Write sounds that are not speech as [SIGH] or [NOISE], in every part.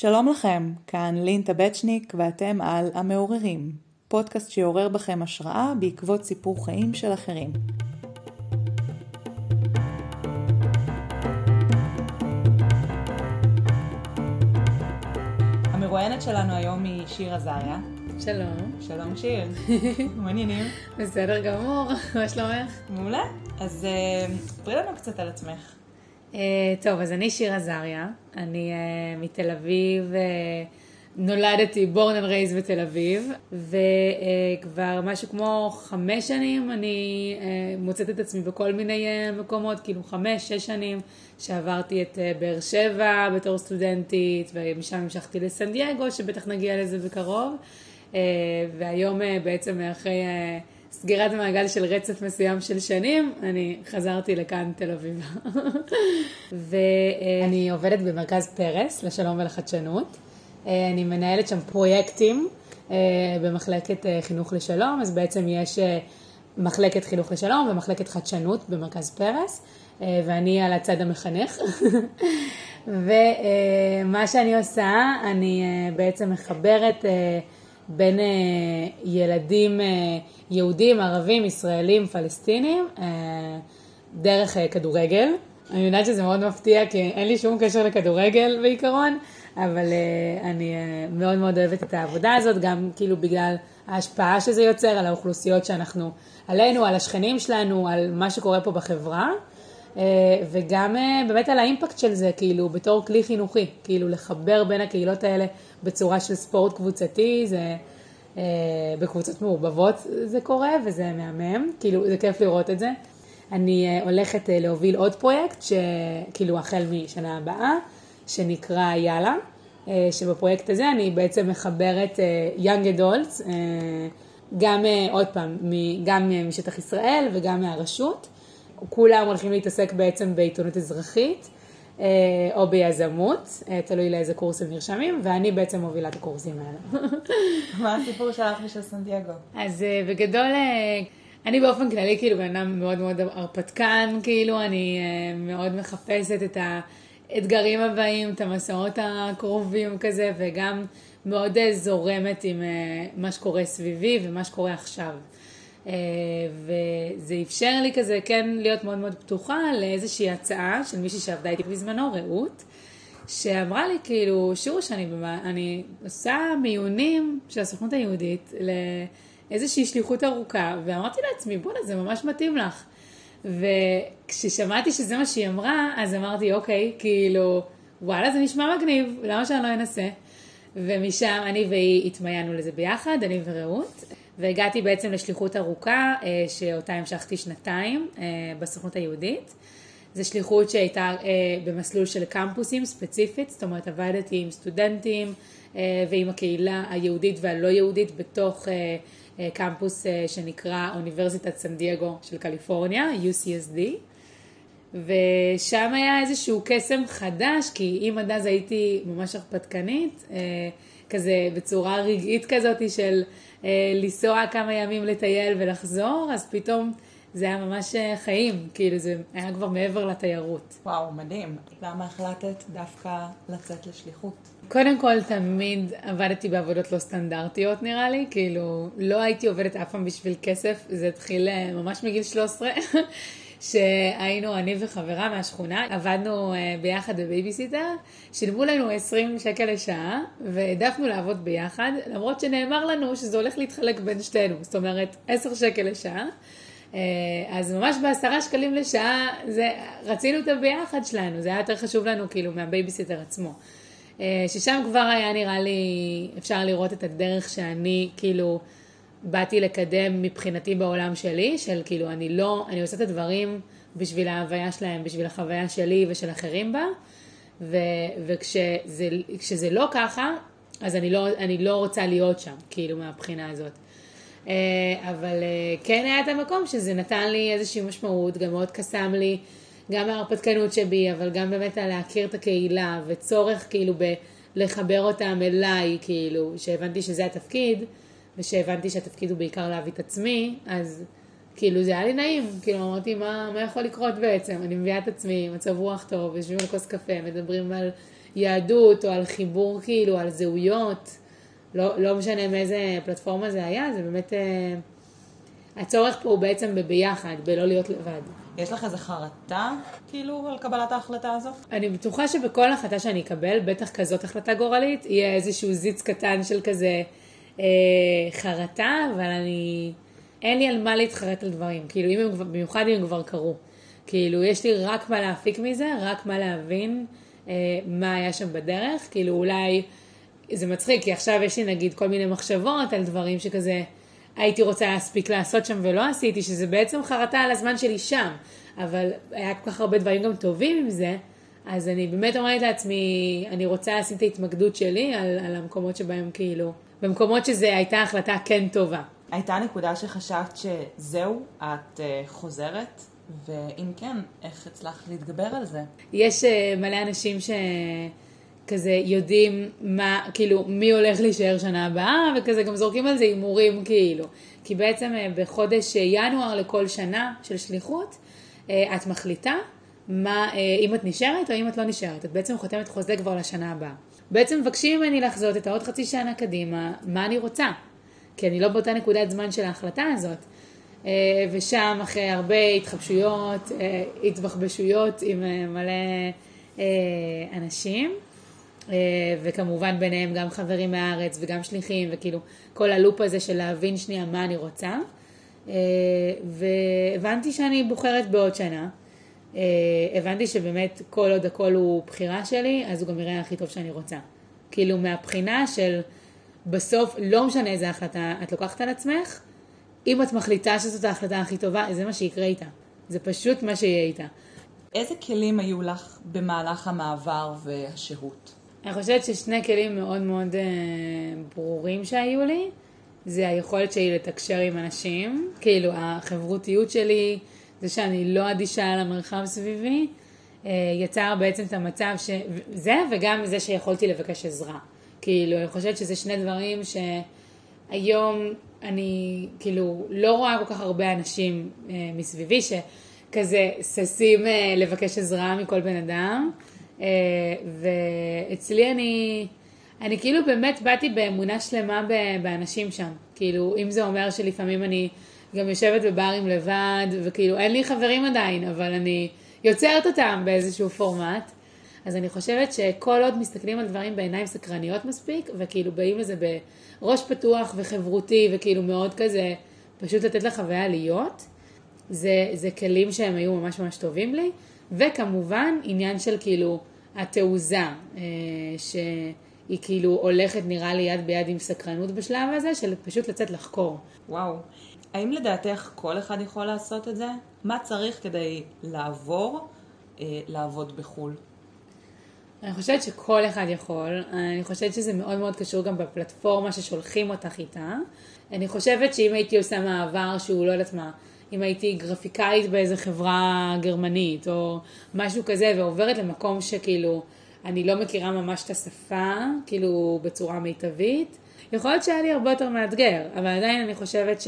שלום לכם, כאן לינטה בצ'ניק ואתם על המעוררים, פודקאסט שיעורר בכם השראה בעקבות סיפור חיים של אחרים. המרואיינת שלנו היום היא שיר עזריה. שלום. שלום שיר, [LAUGHS] מעניינים. בסדר גמור, מה שלומך? מעולה. אז אה, ספרי לנו קצת על עצמך. Uh, טוב, אז אני שיר עזריה, אני uh, מתל אביב, uh, נולדתי, born and raised בתל אביב, וכבר uh, משהו כמו חמש שנים אני uh, מוצאת את עצמי בכל מיני uh, מקומות, כאילו חמש, שש שנים, שעברתי את uh, באר שבע בתור סטודנטית, ומשם המשכתי לסן דייגו, שבטח נגיע לזה בקרוב, uh, והיום uh, בעצם אחרי... סגירת המעגל של רצף מסוים של שנים, אני חזרתי לכאן, תל אביב. ואני עובדת במרכז פרס, לשלום ולחדשנות. אני מנהלת שם פרויקטים אה, במחלקת אה, חינוך לשלום, אז בעצם יש אה, מחלקת חינוך לשלום ומחלקת חדשנות במרכז פרס, ואני על הצד המחנך. [LAUGHS] ומה שאני עושה, אני בעצם מחברת בין ילדים יהודים, ערבים, ישראלים, פלסטינים, אה, דרך אה, כדורגל. אני יודעת שזה מאוד מפתיע, כי אין לי שום קשר לכדורגל בעיקרון, אבל אה, אני מאוד מאוד אוהבת את העבודה הזאת, גם כאילו בגלל ההשפעה שזה יוצר על האוכלוסיות שאנחנו, עלינו, על השכנים שלנו, על מה שקורה פה בחברה. וגם באמת על האימפקט של זה, כאילו, בתור כלי חינוכי, כאילו, לחבר בין הקהילות האלה בצורה של ספורט קבוצתי, זה, אה, בקבוצות מעורבבות זה קורה וזה מהמם, כאילו זה כיף לראות את זה. אני אה, הולכת אה, להוביל עוד פרויקט, שכאילו החל משנה הבאה, שנקרא יאללה, שבפרויקט הזה אני בעצם מחברת young adults, גם עוד פעם, גם משטח ישראל וגם מהרשות. כולם הולכים להתעסק בעצם בעיתונות אזרחית. אה, או ביזמות, אה, תלוי לאיזה קורס הם נרשמים, ואני בעצם מובילה את הקורסים האלה. [LAUGHS] מה הסיפור שלך ושל סנטיאגו? אז אה, בגדול, אני באופן כללי כאילו בן אדם מאוד מאוד הרפתקן, כאילו אני מאוד מחפשת את האתגרים הבאים, את המסעות הקרובים כזה, וגם מאוד זורמת עם מה שקורה סביבי ומה שקורה עכשיו. אה, וזה אפשר לי כזה כן להיות מאוד מאוד פתוחה לאיזושהי הצעה של מישהי שעבדה איתי בזמנו, רעות, שאמרה לי כאילו, שוש, אני, אני עושה מיונים של הסוכנות היהודית לאיזושהי שליחות ארוכה, ואמרתי לעצמי, בואנה, זה ממש מתאים לך. וכששמעתי שזה מה שהיא אמרה, אז אמרתי, אוקיי, כאילו, וואלה, זה נשמע מגניב, למה שאני לא אנסה? ומשם אני והיא התמיינו לזה ביחד, אני ורעות. והגעתי בעצם לשליחות ארוכה, אה, שאותה המשכתי שנתיים אה, בסוכנות היהודית. זו שליחות שהייתה אה, במסלול של קמפוסים ספציפית, זאת אומרת עבדתי עם סטודנטים ועם הקהילה היהודית והלא יהודית בתוך קמפוס שנקרא אוניברסיטת סן דייגו של קליפורניה, UCSD. ושם היה איזשהו קסם חדש, כי אם עד אז הייתי ממש הרפתקנית, כזה בצורה רגעית כזאת של אה, לנסוע כמה ימים לטייל ולחזור, אז פתאום זה היה ממש אה, חיים, כאילו זה היה כבר מעבר לתיירות. וואו, מדהים. למה החלטת דווקא לצאת לשליחות? קודם כל, תמיד עבדתי בעבודות לא סטנדרטיות נראה לי, כאילו לא הייתי עובדת אף פעם בשביל כסף, זה התחיל אה, ממש מגיל 13. [LAUGHS] שהיינו אני וחברה מהשכונה, עבדנו אה, ביחד בבייביסיטר, שילמו לנו 20 שקל לשעה, והעדפנו לעבוד ביחד, למרות שנאמר לנו שזה הולך להתחלק בין שתינו, זאת אומרת 10 שקל לשעה. אה, אז ממש בעשרה שקלים לשעה, זה, רצינו את הביחד שלנו, זה היה יותר חשוב לנו כאילו מהבייביסיטר עצמו. אה, ששם כבר היה נראה לי, אפשר לראות את הדרך שאני כאילו באתי לקדם מבחינתי בעולם שלי, של כאילו אני לא, אני עושה את הדברים בשביל ההוויה שלהם, בשביל החוויה שלי ושל אחרים בה, ו, וכשזה לא ככה, אז אני לא, אני לא רוצה להיות שם, כאילו מהבחינה הזאת. אה, אבל אה, כן היה את המקום שזה נתן לי איזושהי משמעות, גם מאוד קסם לי, גם ההרפתקנות שבי, אבל גם באמת על להכיר את הקהילה, וצורך כאילו ב... לחבר אותם אליי, כאילו, שהבנתי שזה התפקיד. ושהבנתי שהתפקיד הוא בעיקר להביא את עצמי, אז כאילו זה היה לי נעים, כאילו אמרתי מה, מה יכול לקרות בעצם, אני מביאה את עצמי, מצב רוח טוב, יושבים על כוס קפה, מדברים על יהדות או על חיבור כאילו, על זהויות, לא, לא משנה מאיזה פלטפורמה זה היה, זה באמת, אה, הצורך פה הוא בעצם בביחד, בלא להיות לבד. יש לך איזה חרטה, כאילו, על קבלת ההחלטה הזו? אני בטוחה שבכל החלטה שאני אקבל, בטח כזאת החלטה גורלית, יהיה איזשהו זיץ קטן של כזה חרטה, אבל אני... אין לי על מה להתחרט על דברים, כאילו, אם הם, במיוחד אם הם כבר קרו. כאילו, יש לי רק מה להפיק מזה, רק מה להבין אה, מה היה שם בדרך, כאילו, אולי... זה מצחיק, כי עכשיו יש לי נגיד כל מיני מחשבות על דברים שכזה הייתי רוצה להספיק לעשות שם ולא עשיתי, שזה בעצם חרטה על הזמן שלי שם, אבל היה כל כך הרבה דברים גם טובים עם זה, אז אני באמת אומרת לעצמי, אני רוצה לשים את ההתמקדות שלי על, על המקומות שבהם כאילו, במקומות שזו הייתה החלטה כן טובה. הייתה נקודה שחשבת שזהו, את uh, חוזרת, ואם כן, איך הצלחת להתגבר על זה? יש uh, מלא אנשים ש... כזה יודעים מה, כאילו, מי הולך להישאר שנה הבאה, וכזה גם זורקים על זה הימורים כאילו. כי בעצם אה, בחודש אה, ינואר לכל שנה של שליחות, אה, את מחליטה מה, אם את נשארת או אם את לא נשארת. את בעצם חותמת חוזה כבר לשנה הבאה. בעצם מבקשים ממני לחזות את העוד חצי שנה קדימה, מה אני רוצה. כי אני לא באותה נקודת זמן של ההחלטה הזאת. ושם אחרי הרבה התחבשויות, התבחבשויות עם מלא אנשים. אה, וכמובן ביניהם גם חברים מהארץ וגם שליחים, וכאילו כל הלופ הזה של להבין שנייה מה אני רוצה. אה, והבנתי שאני בוחרת בעוד שנה. אה, הבנתי שבאמת כל עוד הכל הוא בחירה שלי, אז הוא גם יראה הכי טוב שאני רוצה. כאילו מהבחינה של בסוף, לא משנה איזה החלטה את לוקחת על עצמך, אם את מחליטה שזאת ההחלטה הכי טובה, זה מה שיקרה איתה. זה פשוט מה שיהיה איתה. איזה כלים היו לך במהלך המעבר והשהות? אני חושבת ששני כלים מאוד מאוד אה, ברורים שהיו לי, זה היכולת שלי לתקשר עם אנשים, כאילו החברותיות שלי, זה שאני לא אדישה על המרחב סביבי, אה, יצר בעצם את המצב ש... זה וגם זה שיכולתי לבקש עזרה. כאילו, אני חושבת שזה שני דברים שהיום אני כאילו לא רואה כל כך הרבה אנשים אה, מסביבי שכזה ששים אה, לבקש עזרה מכל בן אדם. ואצלי אני, אני כאילו באמת באתי באמונה שלמה באנשים שם. כאילו, אם זה אומר שלפעמים אני גם יושבת בברים לבד, וכאילו אין לי חברים עדיין, אבל אני יוצרת אותם באיזשהו פורמט. אז אני חושבת שכל עוד מסתכלים על דברים בעיניים סקרניות מספיק, וכאילו באים לזה בראש פתוח וחברותי, וכאילו מאוד כזה, פשוט לתת לחוויה להיות, זה, זה כלים שהם היו ממש ממש טובים לי. וכמובן עניין של כאילו התעוזה, אה, שהיא כאילו הולכת נראה לי יד ביד עם סקרנות בשלב הזה, של פשוט לצאת לחקור. וואו. האם לדעתך כל אחד יכול לעשות את זה? מה צריך כדי לעבור אה, לעבוד בחו"ל? אני חושבת שכל אחד יכול, אני חושבת שזה מאוד מאוד קשור גם בפלטפורמה ששולחים אותך איתה. אני חושבת שאם הייתי עושה מעבר שהוא לא יודעת מה, אם הייתי גרפיקאית באיזה חברה גרמנית או משהו כזה ועוברת למקום שכאילו אני לא מכירה ממש את השפה, כאילו בצורה מיטבית, יכול להיות שהיה לי הרבה יותר מאתגר, אבל עדיין אני חושבת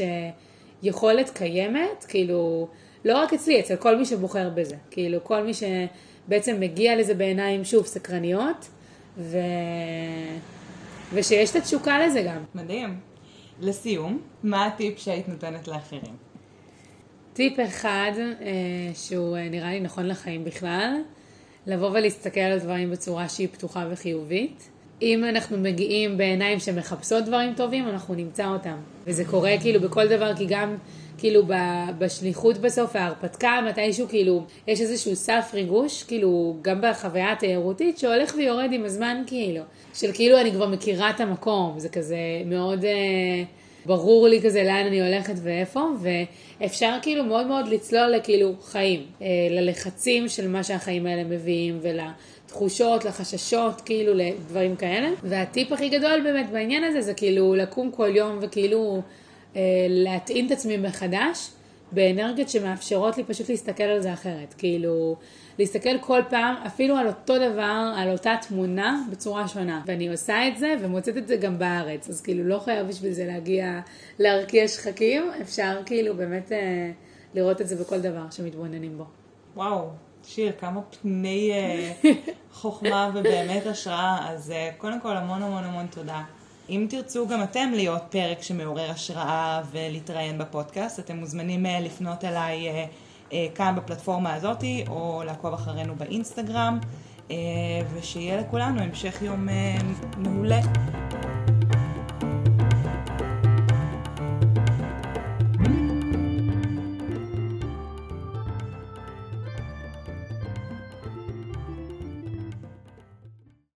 שיכולת קיימת, כאילו, לא רק אצלי, אצל כל מי שבוחר בזה, כאילו כל מי שבעצם מגיע לזה בעיניים, שוב, סקרניות, ו... ושיש את התשוקה לזה גם. מדהים. לסיום, מה הטיפ שהיית נותנת לאחרים? טיפ אחד אה, שהוא אה, נראה לי נכון לחיים בכלל, לבוא ולהסתכל על דברים בצורה שהיא פתוחה וחיובית. אם אנחנו מגיעים בעיניים שמחפשות דברים טובים, אנחנו נמצא אותם. וזה קורה כאילו בכל דבר, כי גם כאילו בשליחות בסוף, ההרפתקה, מתישהו כאילו, יש איזשהו סף ריגוש, כאילו, גם בחוויה התיירותית, שהולך ויורד עם הזמן כאילו. של כאילו אני כבר מכירה את המקום, זה כזה מאוד... אה, ברור לי כזה לאן אני הולכת ואיפה, ואפשר כאילו מאוד מאוד לצלול לכאילו חיים, אה, ללחצים של מה שהחיים האלה מביאים ולתחושות, לחששות, כאילו לדברים כאלה. והטיפ הכי גדול באמת בעניין הזה זה כאילו לקום כל יום וכאילו אה, להטעין את עצמי מחדש. באנרגיות שמאפשרות לי פשוט להסתכל על זה אחרת. כאילו, להסתכל כל פעם, אפילו על אותו דבר, על אותה תמונה, בצורה שונה. ואני עושה את זה ומוצאת את זה גם בארץ. אז כאילו, לא חייב בשביל זה להגיע להרקיע שחקים, אפשר כאילו באמת אה, לראות את זה בכל דבר שמתבוננים בו. וואו, שיר, כמה פני אה, [LAUGHS] חוכמה ובאמת השראה, אז אה, קודם כל המון המון המון תודה. אם תרצו גם אתם להיות פרק שמעורר השראה ולהתראיין בפודקאסט, אתם מוזמנים אה, לפנות אליי כאן בפלטפורמה הזאתי, או לעקוב אחרינו באינסטגרם, ושיהיה לכולנו המשך יום מעולה.